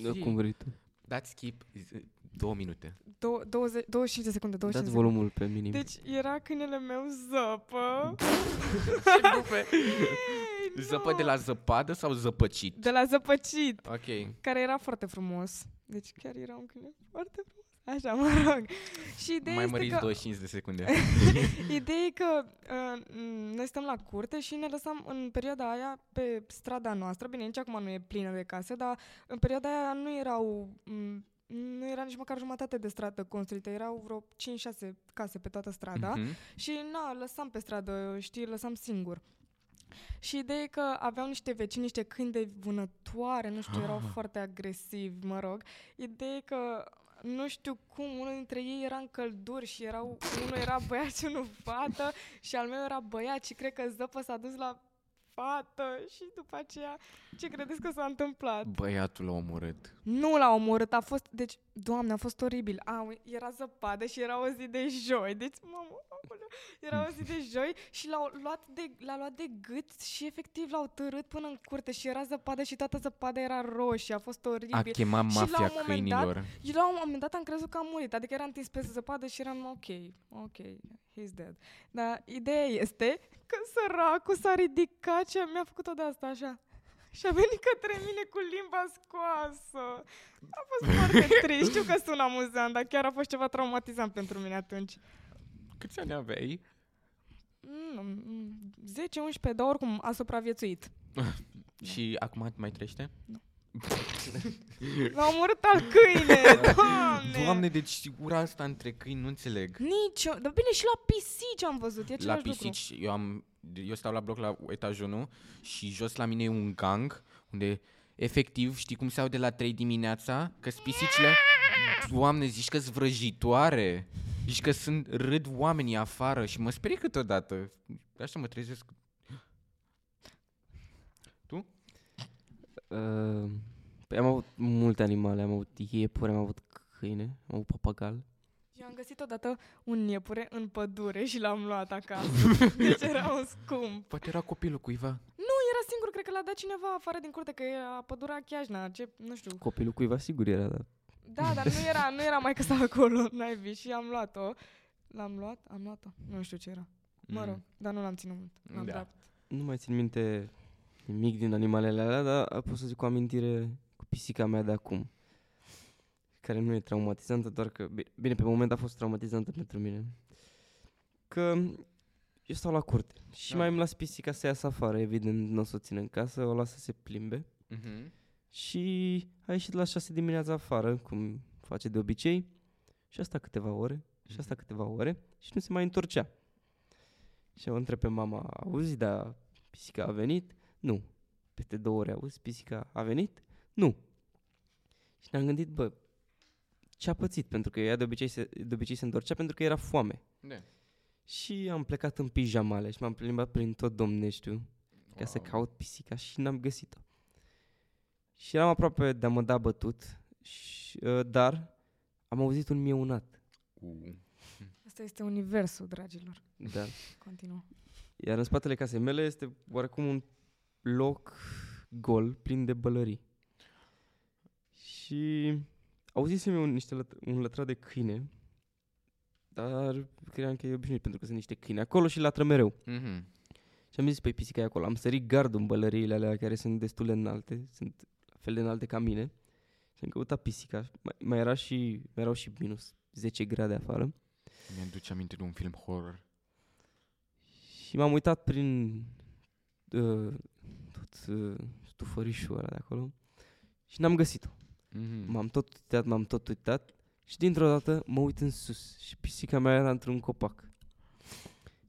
Da, Zi. cum vrei tu. Dați skip z- două minute. Dou- 20, 25 de secunde, 25 Dați de secunde. volumul pe minim. Deci era câinele meu zăpă. Ce bufe! Ei, Zăpă nu. de la zăpadă sau zăpăcit? De la zăpăcit. Ok. care era foarte frumos. Deci chiar era un câine foarte frumos. Așa, mă rog. Și ideea Mai este măriți că, 25 de secunde. ideea e că uh, m, noi stăm la curte și ne lăsam în perioada aia pe strada noastră, bine, nici acum nu e plină de case, dar în perioada aia nu erau m, nu era nici măcar jumătate de stradă construită, erau vreo 5-6 case pe toată strada Mhm. și na, lăsam pe stradă, știi, lăsam singur. Și ideea e că aveau niște vecini, niște câini de vânătoare, nu știu, erau foarte agresivi, mă rog. Ideea e că nu știu cum, unul dintre ei era în călduri și erau, unul era băiat și unul fată și al meu era băiat și cred că Zăpă s-a dus la fată și după aceea ce credeți că s-a întâmplat? Băiatul a omorât. Nu l-a omorât, a fost, deci, doamne, a fost oribil. A, ui, era zăpadă și era o zi de joi, deci, mamă, aoleu, era o zi de joi și l-au luat de, l-a luat de gât și efectiv l-au târât până în curte și era zăpadă și toată zăpada era roșie, a fost oribil. A chemat Și la mafia un moment dat- câinilor. Eu la un moment dat am crezut că a murit, adică era întins pe zăpadă și eram ok, ok, he's dead. Dar ideea este că săracul s-a ridicat și mi-a făcut-o de asta așa. Și a venit către mine cu limba scoasă. A fost foarte trist. Știu că sună amuzant, dar chiar a fost ceva traumatizant pentru mine atunci. Câți ani aveai? Mm, 10-11, dar oricum a supraviețuit. Și acum mai trește? L-a omorât al câine, doamne! Doamne, deci ura asta între câini nu înțeleg. Nici eu, dar bine și la pisici am văzut, e La același lucru. pisici, eu, am, eu stau la bloc la etajul 1 și jos la mine e un gang unde efectiv, știi cum se aude la 3 dimineața? că pisicile, doamne, zici că sunt vrăjitoare, zici că sunt, râd oamenii afară și mă sperie câteodată. Așa mă trezesc. Tu? Uh, păi am avut multe animale, am avut iepuri, am avut câine, am avut papagal. Eu am găsit odată un iepure în pădure și l-am luat acasă. Deci era un scump. Poate era copilul cuiva. Nu, era singur, cred că l-a dat cineva afară din curte, că era pădurea Chiajna, ce, nu știu. Copilul cuiva sigur era, dar Da, dar nu era, nu era mai că acolo, n-ai și am luat-o. L-am luat? Am luat-o? Nu știu ce era. Mă Mm. rog, dar nu l-am ținut mult. L-am Da. dat. nu mai țin minte nimic din animalele alea, dar pot să zic o amintire cu pisica mea de acum. Care nu e traumatizantă, doar că, bi- bine, pe moment a fost traumatizantă pentru mine. Că eu stau la curte și Da. mai îmi las pisica să iasă afară, evident nu o să o țin în casă, o las să se plimbe. Mhm. Și a ieșit la 6 dimineața afară, cum face de obicei, și asta câteva ore, și asta câteva ore, și nu se mai întorcea. Și o întreb pe mama, auzi, da, pisica a venit? Nu. Peste două ore, auzi, pisica a venit? Nu. Și ne-am gândit, bă, ce a pățit? Pentru că ea de obicei se, de obicei se întorcea pentru că era foame. Da. Și am plecat în pijamale și m-am plimbat prin tot domneștiu ca să Wow. caut pisica și n-am găsit-o. Și eram aproape de a mă da bătut, și, uh, dar am auzit un mieunat. Uh. Asta este universul, dragilor. Da. Continuă. Iar în spatele casei mele este oarecum un loc gol, plin de bălării. Și auzisem eu niște lăt- un lătrat de câine, dar credeam că e obișnuit pentru că sunt niște câini acolo și latră mereu. Mhm. Și am zis, păi pisica e acolo. Am sărit gardul în bălăriile alea care sunt destul de înalte, sunt la fel de înalte ca mine. Și am căutat pisica. Mai, mai, era și, mai erau și minus 10 grade afară. Mi-aduce aminte de un film horror. Și m-am uitat prin uh, tot uh, stufărișul ăla de acolo și n-am găsit-o. Mhm. M-am tot uitat, m-am tot uitat și dintr-o dată mă uit în sus și pisica mea era într-un copac.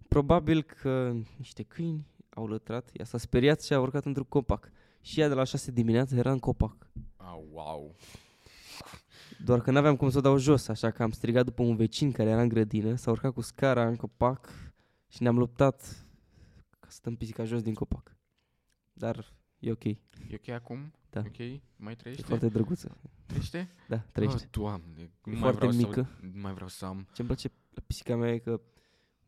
Probabil că niște câini au lătrat, ea s-a speriat și a urcat într-un copac. Și ea de la 6 dimineața era în copac. Au, wow. Doar că n-aveam cum să o dau jos, așa că am strigat după un vecin care era în grădină, s-a urcat cu scara în copac și ne-am luptat ca să dăm pisica jos din copac. Dar e ok, e E ok acum? Da. Ok? Mai trăiește? foarte drăguță. Trăiește? Da, trăiește. Oh, doamne, nu mai foarte vreau mică. Să, nu mai vreau să am. Ce-mi place la pisica mea e că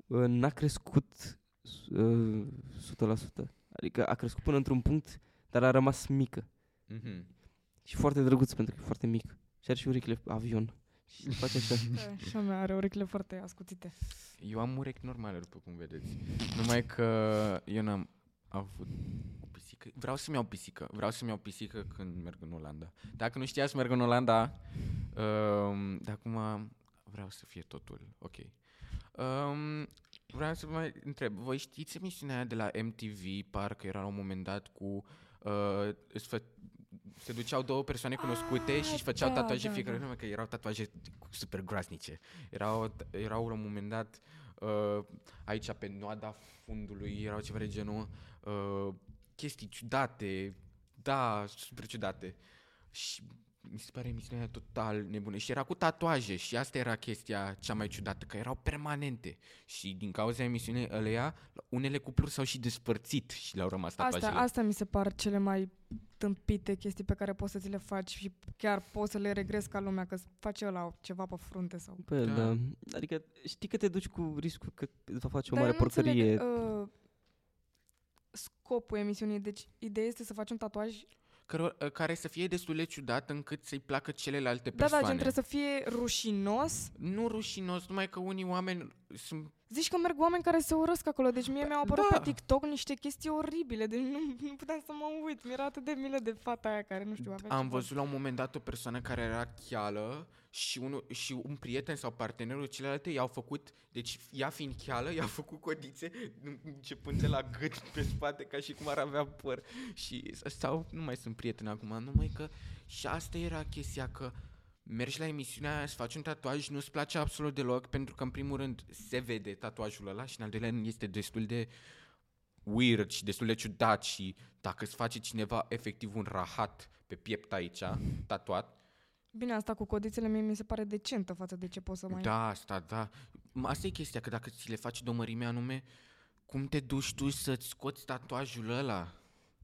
uh, n-a crescut uh, 100%. Adică a crescut până într-un punct, dar a rămas mică. Mhm. Și foarte drăguță pentru că e foarte mică. Și are și urechile avion. Și face așa. Da, și a mea are urechile foarte ascuțite. Eu am urechi normale, după cum vedeți. Numai că eu n-am avut o pisică. Vreau să-mi iau pisică. Vreau să-mi iau pisică când merg în Olanda. Dacă nu știați, merg în Olanda. Um, de acum vreau să fie totul ok. Um, vreau să vă mai întreb. Voi știți emisiunea aia de la MTV? Parcă era la un moment dat cu... Uh, îți fă, se duceau două persoane cunoscute Ah, și își făceau da, tatuaje da, fiecare da. nume, că erau tatuaje super groaznice. Erau, erau la un moment dat uh, aici pe noada fundului, erau ceva de genul uh, chestii ciudate, da, super ciudate. Și mi se pare emisiunea aia total nebună. Și era cu tatuaje și asta era chestia cea mai ciudată, că erau permanente. Și din cauza emisiunii ăleia, unele cupluri s-au și despărțit și le-au rămas tatuajele. Asta, asta mi se par cele mai tâmpite chestii pe care poți să ți le faci și chiar poți să le regrezi ca lumea, că îți face ăla ceva pe frunte sau... Bă, Da. da. Adică știi că te duci cu riscul că îți va face o Dar mare eu nu porcărie. Înțeleg, uh, scopul emisiunii, deci ideea este să faci un tatuaj Căro- care să fie destul de ciudat încât să-i placă celelalte Da, da, persoane. gen trebuie să fie rușinos. Nu rușinos, numai că unii oameni sunt... Zici că merg oameni care se urăsc acolo, deci mie mi-au apărut da. pe TikTok niște chestii oribile, deci nu, nu puteam să mă uit. Mi-era atât de milă de fata aia care, nu știu, avea Am ceva. văzut la un moment dat o persoană care era cheală și, unul, și un prieten sau partenerul celelalte i-au făcut, deci ea fiind cheală, i-au făcut codițe începând de la gât pe spate ca și cum ar avea păr. Și, sau nu mai sunt prieteni acum, numai că și asta era chestia că mergi la emisiunea aia, să faci un tatuaj, nu-ți place absolut deloc, pentru că în primul rând se vede tatuajul ăla și în al doilea rând este destul de weird și destul de ciudat și dacă îți face cineva efectiv un rahat pe piept aici, tatuat, Bine, asta cu codițele mie mi se pare decentă față de ce poți să mai... da, asta, da. M- Asta e chestia, că dacă ți le faci de o mărime anume, cum te duci tu să-ți scoți tatuajul ăla?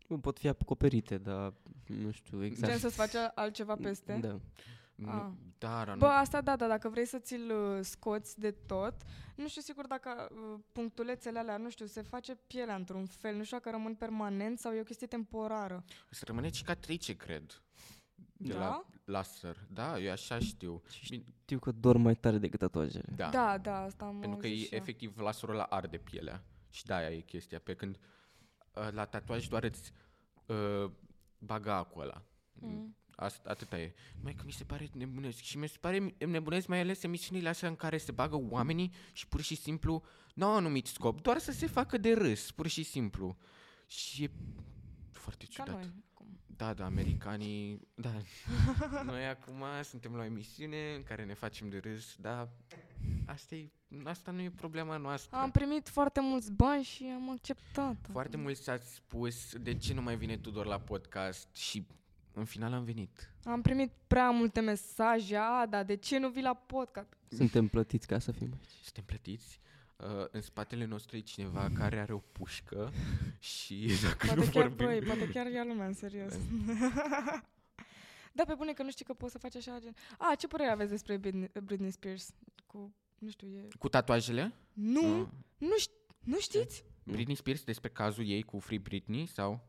Nu pot fi acoperite, dar nu știu exact. Gen să-ți faci altceva peste? Da. Nu, Ah. da, dar Bă, nu. asta da, da, dacă vrei să ți-l uh, scoți de tot, nu știu sigur dacă uh, punctulețele alea, nu știu, se face pielea într-un fel, nu știu dacă rămân permanent sau e o chestie temporară. Să rămâne cicatrice, cred. De Da? la laser. Da, eu așa știu. Bine, Știu că dorm mai tare decât tatuajele. da. Da, da, asta am Pentru că auzit e, și eu. efectiv laserul ăla arde pielea. Și da, aia e chestia. Pe când uh, la tatuaj doar îți uh, baga acul ăla. Mm. Asta, atâta e. Mai că mi se pare nebunesc. Și mi se pare nebunesc mai ales emisiunile astea în care se bagă oamenii și pur și simplu nu au anumit scop, doar să se facă de râs, pur și simplu. Și e foarte Ca ciudat. noi. acum. Da, da, americanii, da. Noi acum suntem la o emisiune în care ne facem de râs, dar asta, e, asta nu e problema noastră. Am primit foarte mulți bani și am acceptat. Foarte mulți ați spus de ce nu mai vine Tudor la podcast și în final am venit. Am primit prea multe mesaje, a, dar de ce nu vii la podcast? Suntem plătiți ca să fim aici. Suntem plătiți. Uh, în spatele nostru e cineva care are o pușcă și dacă nu Poate chiar, vorbim... băi, poate chiar ia lumea în serios. da, pe bune că nu știi că poți să faci așa gen. A, ce părere aveți despre Britney, Britney Spears? Cu, nu știu, e... Cu tatuajele? Nu, Uh, nu, ști, nu știți? Britney Spears despre cazul ei cu Free Britney sau?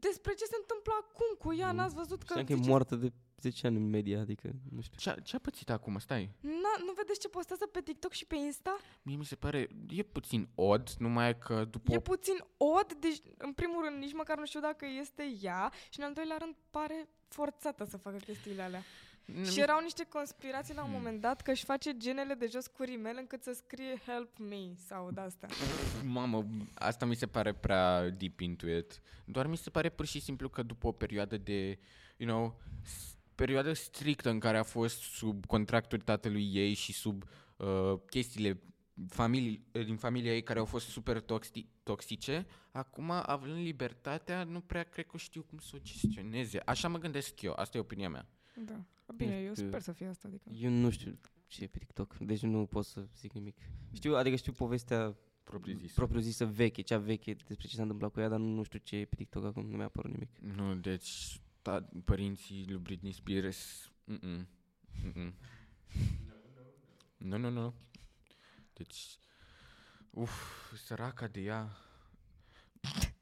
Despre ce se întâmplă acum cu ea, Nu. n-ați văzut că... Știam că e zice- moartă de 10 ani în media, adică, nu știu. Ce a, ce a pățit acum? Stai. Na, nu vedeți ce postează pe TikTok și pe Insta? Mie mi se pare, e puțin odd, numai că după E o puțin od, deci în primul rând nici măcar nu știu dacă este ea și în al doilea rând pare forțată să facă chestiile alea. Și erau niște conspirații la un Hmm. moment dat că își face genele de jos cu rimel încât să scrie help me sau de-astea. Mamă, asta mi se pare prea deep into it. Doar mi se pare pur și simplu că după o perioadă de, you know, s- perioadă strictă în care a fost sub contractul tatălui ei și sub uh, chestiile familii, din familia ei care au fost super toxi- toxice, acum, având libertatea, nu prea cred că știu cum să o gestioneze. Așa mă gândesc eu, asta e opinia mea. Da. Bine, eu știu. sper să fie asta. Adică. Eu nu știu ce e pe TikTok, deci nu pot să zic nimic. Știu, adică știu povestea Propriu zis. propriu zisă veche, cea veche despre ce s-a întâmplat cu ea, dar nu, nu știu ce e pe TikTok acum, nu mi-a apărut nimic. Nu, deci ta, părinții lui Britney Spears, mm-mm, mm-mm. Nu, nu, nu. Deci, uf, săraca de ea.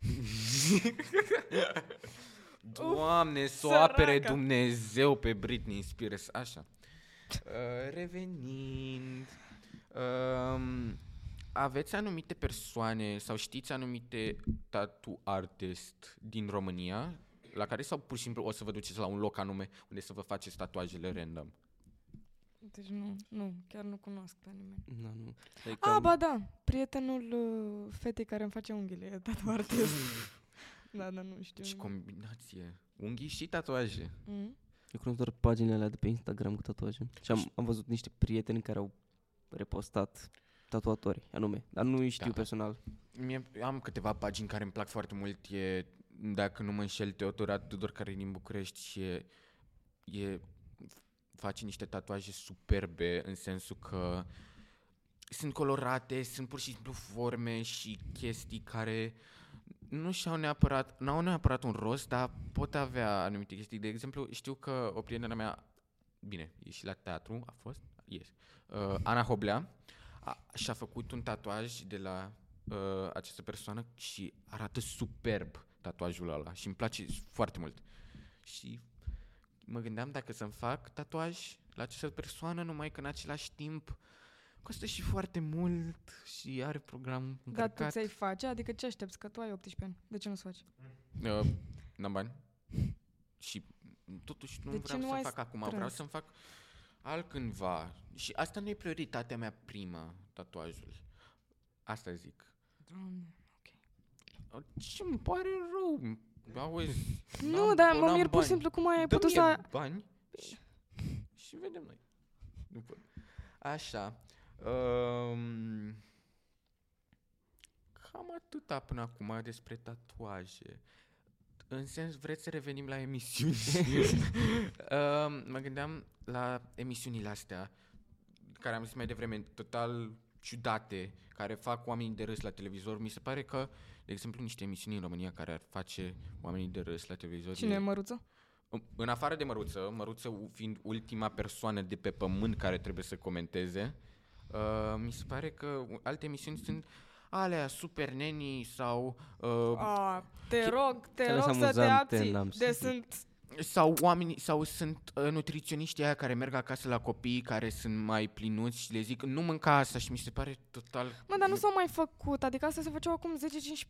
Doamne, să o apere săraca. Dumnezeu pe Britney Spears, așa. Uh, revenind, um, aveți anumite persoane sau știți anumite tattoo artist din România la care sau pur și simplu o să vă duceți la un loc anume unde să vă faceți tatuajele random? Deci nu, nu, chiar nu cunosc pe nimeni. Da, nu. Adică, A, ba da, prietenul uh, fetei care îmi face unghiile, e tatu artist. da, da, nu știu. Ce combinație! Unghii și tatuaje. Mm? Eu cunosc doar paginile alea de pe Instagram cu tatuaje. Și am, am văzut niște prieteni care au repostat tatuatori, anume, dar nu îi știu Da. personal. Mie am câteva pagini care îmi plac foarte mult. E, dacă nu mă înșel, Teodorat Tudor, care e din București și e, e, face niște tatuaje superbe în sensul că sunt colorate, sunt pur și simplu forme și chestii care nu și-au neapărat, n-au neapărat un rost, dar pot avea anumite chestii. De exemplu, știu că o prietenă mea, bine, e și la teatru, a fost, yes, uh, Ana Hoblea, a, și-a făcut un tatuaj de la uh, această persoană și arată superb tatuajul ăla și îmi place foarte mult. Și mă gândeam dacă să-mi fac tatuaj la această persoană, numai că în același timp costă și foarte mult și are program Dar tu încărcat. ți-ai face? Adică ce aștepți? Că tu ai 18 ani. De ce nu-ți faci? Uh, n-am bani. Și totuși nu De ce vreau nu să ai fac acum, stres? vreau să-mi fac altcândva. Și asta nu e prioritatea mea primă, tatuajul. Asta zic. Doamne. Uh, Ce îmi pare rău? Auzi, Nu, n-am- dar mă n-am mir pur bani. și simplu cum ai Dă-mi putut mie să... bani și, și vedem noi. După. Așa. Um, cam atâta până acum despre tatuaje. În sens, vreți să revenim la emisiuni? um, mă gândeam la emisiunile astea, care am zis mai devreme, total ciudate, care fac oamenii de râs la televizor. Mi se pare că, de exemplu, niște emisiuni în România care ar face oamenii de râs la televizor. Cine e- e măruță? în- În afară de Măruță, Măruță u- fiind ultima persoană de pe pământ care trebuie să comenteze, uh, mi se pare că u- alte emisiuni sunt alea Super Neni sau uh, A, te Chi- rog, te Cele rog sunt să te amuzante, abții. n-am De să zic. sunt... sau oamenii sau sunt uh, nutriționiștii aia care merg acasă la copii care sunt mai plinuți și le zic nu mânca asta și mi se pare total Mă, dar nu s-au mai făcut. Adică asta se făceau acum 10-15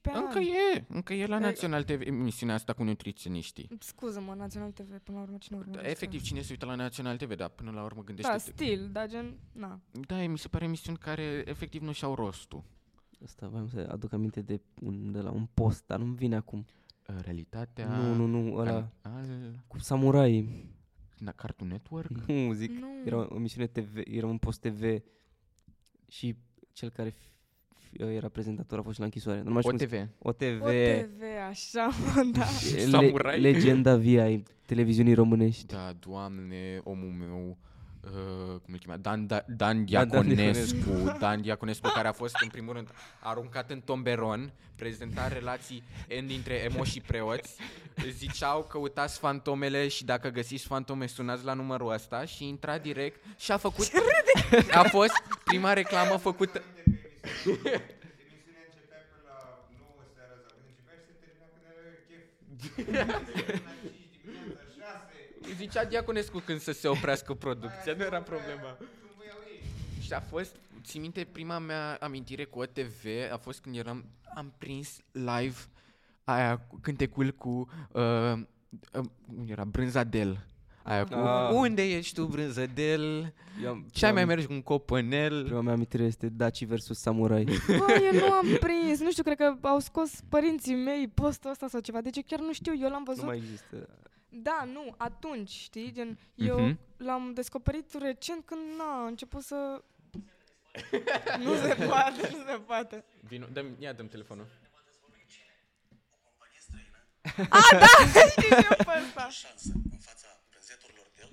ani. încă e, încă e la E- Național TV emisiunea asta cu nutriționiștii. Scuză-mă, Național TV, până la urmă cine urmărește? Da, efectiv, cine se uită la Național TV, dar până la urmă gândește Da, stil, dar gen, na. Da, mi se pare emisiuni care efectiv nu și-au rostul. Asta voiam să aduc aminte de, un, de la un post, dar nu-mi vine acum. Uh, Realitatea... Nu, nu, nu, ăla Al, cu samurai. na Cartoon Network? Nu, zic, Nu. era o emisiune TV, era un post TV și cel care f- uh, era prezentator, a fost și la închisoare. Nu mai știu cum se- OTV. OTV. OTV, așa, mă, da. Le- Samurai. legenda via ai televiziunii românești. Da, doamne, omul meu, uh, cum îl chema? Dan, da, Dan Dan Diaconescu. Dan Diaconescu, care a fost, în primul rând, aruncat în tomberon, prezenta relații N dintre emo și preoți. Ziceau, căutați fantomele și dacă găsiți fantome, sunați la numărul ăsta și intra direct și a făcut... A fost prima reclamă făcută... Zicea Diaconescu când să se oprească producția, nu era problema. Când voiau ei. Și a fost, țin minte, prima mea amintire cu OTV a fost când eram, am prins live aia, cu cântecul cu, uh, uh, cum era, Brânzadel. Aia cu, Ah. unde ești tu, Brânzadel? Eu am- Ce ai mai am- mergi cu un copănel? Prima mea amintire este Daci versus Samurai. Bă, eu nu am prins, nu știu, cred că au scos părinții mei postul ăsta sau ceva, deci eu chiar nu știu, eu l-am nu văzut. mai există. Da, nu, atunci, știi, gen, eu Mhm. l-am descoperit recent când, na, a început să... nu se poate, nu se poate. Vino, dăm, ia dăm telefonul. Știi ce pe ăsta? șansă în fața vânzătorilor de el,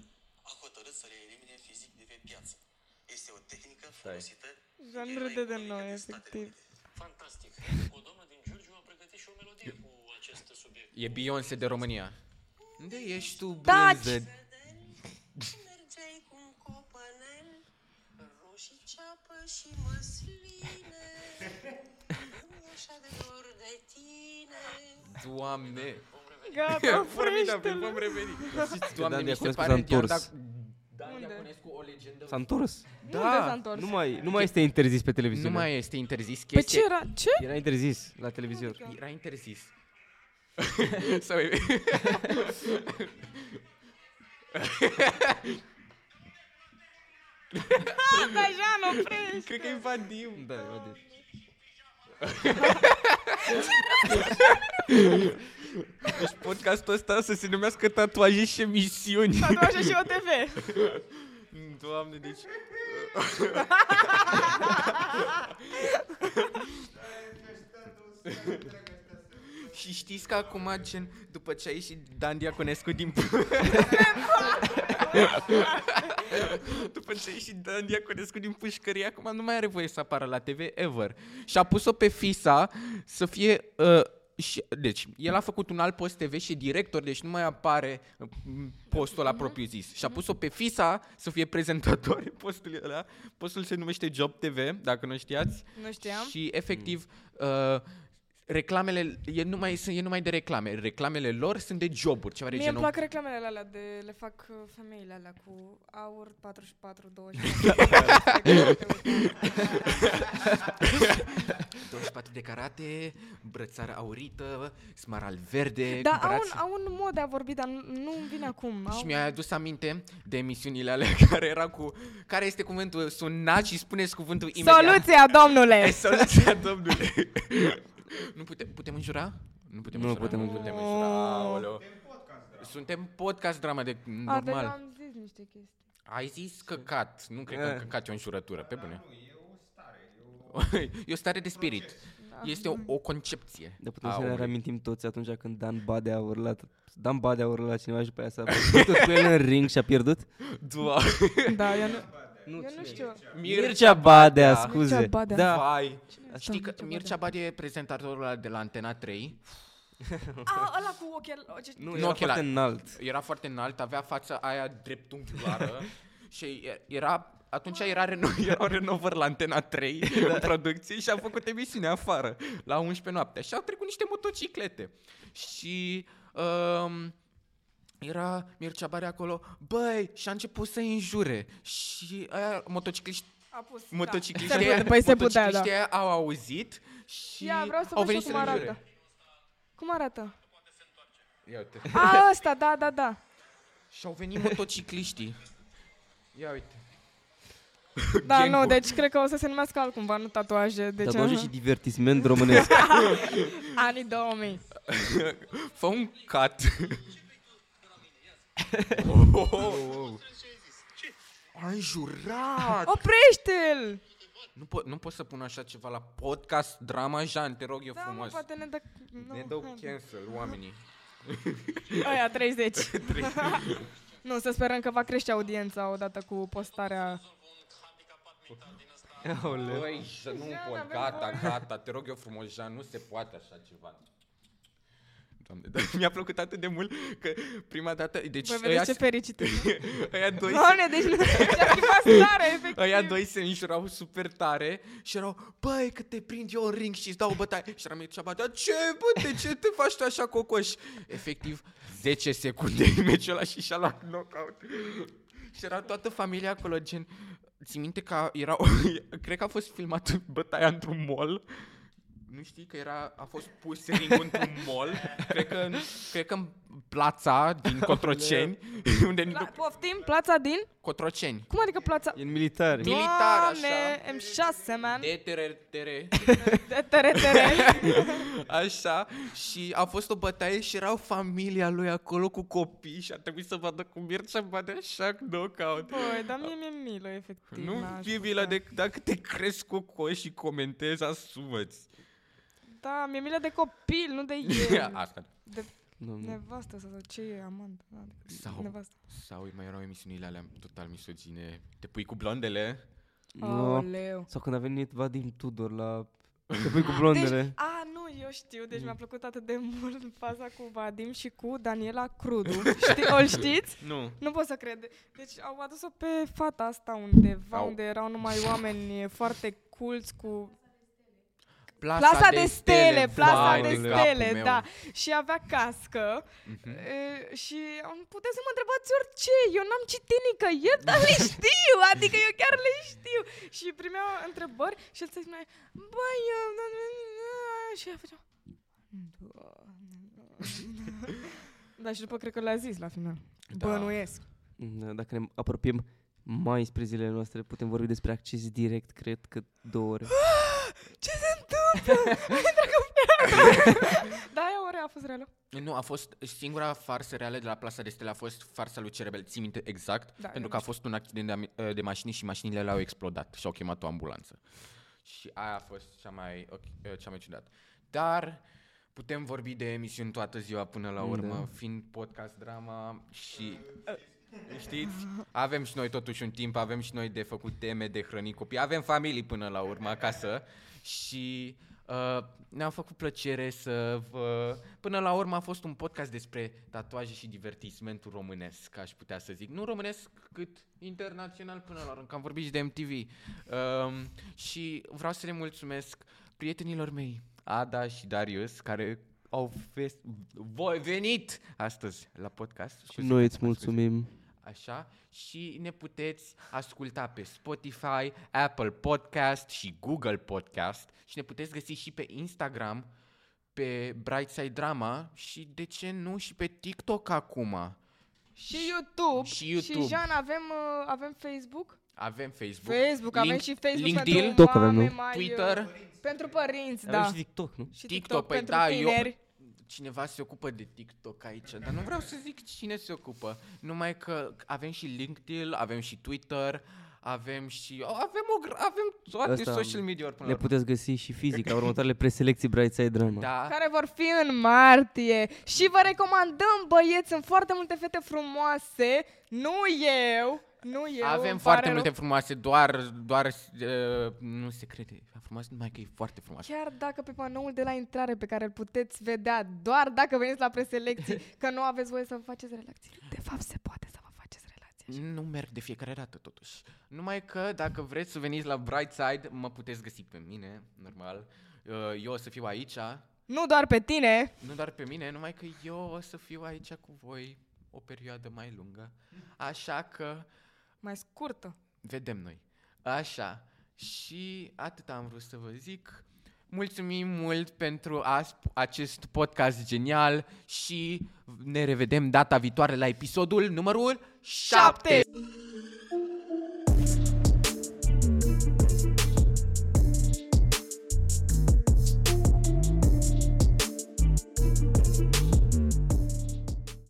a hotărât să le elimine fizic de pe piață. Este o tehnică folosită Și nu râde de noi, efectiv. Fantastic. O doamnă din Giurgiu a pregătit și o melodie cu acest subiect. E Beyoncé de România. Unde ești tu, Taci! Brânză? Mergeai cu un copănel, roșii ceapă și măsline. Nu așa de dor de tine. Doamne! Gata, Formidabil, oprește-l. vom reveni. Dan Doamne, mi se Diaconescu pare s-a iar întors. dacă- Dan Unde? Diaconescu, o legendă. S-a întors. Da. Unde s-a întors? Nu mai, nu mai este interzis pe televiziune. Nu mai este interzis Pe chestia. ce era? Ce? Era interzis la televizor. Era interzis. Sau e- Deja nu oprește. Cred că invadim. Da, da. Deci podcastul ăsta să se numească tatuaje și emisiuni. Tatuaje și OTV. Doamne, deci... Și știți că acum, gen, după ce a ieșit Dan Diaconescu din... după ce a ieșit Dan Diaconescu din pușcărie, acum nu mai are voie să apară la TV ever. Și a pus-o pe FISA să fie... Uh, și, deci, el a făcut un alt post TV și director, deci nu mai apare uh, postul la propriu zis. Și a pus-o pe FISA să fie prezentator postul ăla. Postul se numește Job TV, dacă nu știați. Nu știam. Și efectiv, uh, reclamele, e numai, sunt- e numai de reclame. Reclamele lor sunt de joburi, ceva de Mie îmi genul. plac reclamele alea de le fac uh, femeile alea cu aur 44 24. 24 de carate, brățară aurită, smaral verde, Da, au cumpărați- un, au un mod de a vorbi, dar nu nu-mi vine acum. Au... Și mi-a adus aminte de emisiunile alea care era cu... Care este cuvântul? Sunați și spuneți cuvântul imediat. Soluția, domnule! E soluția, domnule. nu putem, putem înjura? Nu putem Nu înjura. putem nu înjura. putem înjura. Aoleu. Suntem podcast drama de A, deja normal. am zis niște chestii. Ai zis căcat. Nu cred că Eh. căcat e o înjurătură, pe bune. Nu, e o stare. E o... e o stare de spirit. Este o, o concepție. Dar putem a să ne omului. reamintim toți atunci când Dan Badea a urlat Dan Badea a urlat la cineva și după aia s-a bătut cu el în ring și a pierdut? Doamne. Da, eu nu, Nu, eu nu știu. Mircea Badea, scuze. Mircea Badea. Da. Vai. Asta, Știi că Mircea Mircea Badea e prezentatorul ăla de la Antena 3. A, ăla cu ochel... ce- Nu, Nu era ochelari. foarte înalt. Era foarte înalt, avea fața aia dreptunghiulară și era atunci era, reno- erau renovări la Antena 3 în producție și am făcut emisiune afară la 11 noaptea și au trecut niște motociclete și um, era Mircea Bare acolo, băi, și a început să înjure și aia, motocicliști A pus, motocicliștii da. aia, Se, păi se putea, da. motocicliștii aia au auzit și Ia, vreau să au văd și venit eu să cum le înjure. arată. Cum arată? Ia uite. A, ăsta, da, da, da. Și au venit motocicliștii. Ia uite. Da, Gangul. nu, deci cred că o să se numească altcumva, nu tatuaje. Deci, Tatuaje aha. și divertisment românesc. Anii 2000. Fă un cut. Oh, oh, oh. Ai jurat! Oprește-l! Nu, po- nu pot să pun așa ceva la podcast, drama, Jean, te rog eu Da, mă, frumos. poate ne dă... ne nu, dau hai. cancel oamenii. Aia, 30. nu, să sperăm că va crește audiența odată cu postarea. Aoleu. Băi, să nu Jean, pot, avem gata, voie. gata, te rog eu frumos, Jean, nu se poate așa ceva. Doamne, dar mi-a plăcut atât de mult că prima dată, deci Voi ăia, vedeți ce fericit e. ăia doi Doamne, deci nu și-a schimbat stare, efectiv. Ăia doi se înjurau super tare și erau, băi, că te prind eu în ring și îți dau o bătaie. Și eram cea dar ce, bă, de ce te faci tu așa cocoș? Efectiv, 10 secunde în meciul ăla și și-a luat knockout. Și era toată familia acolo, gen, ții minte că era, cred că a fost filmat bătaia într-un mall. Nu știi că era, a fost pus ringul într-un mall, cred că, în- cred că în plața din Cotroceni, unde La, poftim, plața din? Cotroceni. Cum adică plața? E în militari. Militar, Doamne, așa. M6, man. De tere, tere. De tere, tere. Așa, și a fost o bătaie și erau familia lui acolo cu copii și a trebuit să vadă cum Mircea bade așa knockout. Băi, dar mie mi-e milă, efectiv. Nu n-aș fie putea. milă de dacă te crezi cu coși și comentezi, asumă-ți. Da, mi-e milă de copil, nu de el. Asta. De Doamne. nevastă sau ce e, amant. Da, Sau, Nevastă. sau mai erau emisiunile alea total misogine. Te pui cu blondele? Nu. Aoleu. Sau când a venit Vadim Tudor la... Te pui cu blondele. Deci, a, nu, eu știu, deci mi-a plăcut atât de mult faza cu Vadim și cu Daniela Crudu. Știi, o știți? Nu. Nu pot să cred. Deci au adus-o pe fata asta undeva, Au. unde erau numai oameni foarte culți cu Plasa, Plasa de stele, plasa vai de capul stele, meu. da. Și avea cască Mhm. e, și am- puteți să mă întrebați orice, eu n-am citit nicăieri, dar le știu, adică eu chiar le știu. Și primeau întrebări și el se spunea, băi, eu... na, na, na", și ea făcea, "Doamne." Da, și după cred că le-a zis la final. Da. Bănuiesc. Da, Dacă ne apropiem mai spre zilele noastre, putem vorbi despre acces direct, cred că două ore. Ce se întâmplă? Ai intrat cu piatră. Da, aia ore a fost reală. Nu, a fost singura farsă reală de la Plasa de Stele a fost farsa lui Cerebel. Ții minte exact? Da, pentru eu că a fost un accident de, ami- de mașini și mașinile le-au explodat și au chemat o ambulanță. Și aia a fost cea mai, ok- cea mai ciudat. Dar putem vorbi de emisiuni toată ziua până la urmă, Da. fiind podcast drama și... Știți? Avem și noi totuși un timp, avem și noi de făcut teme, de hrănit copii, avem familii până la urmă acasă și uh, ne-a făcut plăcere să vă... Până la urmă a fost un podcast despre tatuaje și divertismentul românesc, aș putea să zic. Nu românesc, cât internațional până la urmă, că am vorbit și de MTV. Um, și vreau să le mulțumesc prietenilor mei, Ada și Darius, care au fest- voi venit astăzi la podcast. Și Scuze, noi îți mă scuze. Mulțumim. Așa, și ne puteți asculta pe Spotify, Apple Podcast și Google Podcast și ne puteți găsi și pe Instagram, pe Brightside Drama și de ce nu și pe TikTok acum. Și YouTube. Și YouTube. Și Jean, avem, uh, avem Facebook? Avem Facebook, Facebook, avem Link- și Facebook LinkedIn, pentru TikTok avem, mame nu? mai, uh, Twitter. Pentru părinți, Avem da. și TikTok, nu? Și TikTok, păi pentru da, eu- tineri. Cineva se ocupă de TikTok aici, dar nu vreau să zic cine se ocupă. Numai că avem și LinkedIn, avem și Twitter, avem și... oh, Avem, o, gr- avem toate Asta- social media până Ne la urmă. puteți găsi și fizic la următoarele preselecții Brightside Drama. Da. care vor fi în martie. Și vă recomandăm, băieți, sunt foarte multe fete frumoase. Nu eu, nu eu. Avem îmi foarte pare multe rău. frumoase, doar, doar uh, nu se crede. Frumoasă numai că e foarte frumoasă. Chiar dacă pe panoul de la intrare pe care îl puteți vedea doar dacă veniți la preselecții, că nu aveți voie să vă faceți relații. De fapt, se poate să vă faceți relații. Nu merg de fiecare dată totuși. Numai că dacă vreți să veniți la Brightside, mă puteți găsi pe mine, normal. Uh, Eu o să fiu aici, Nu doar pe tine, nu doar pe mine, numai că eu o să fiu aici cu voi o perioadă mai lungă. Așa că mai scurtă. vedem noi. Așa. Și atât am vrut să vă zic. Mulțumim mult pentru as- acest podcast genial și ne revedem data viitoare la episodul numărul 7. Șapte!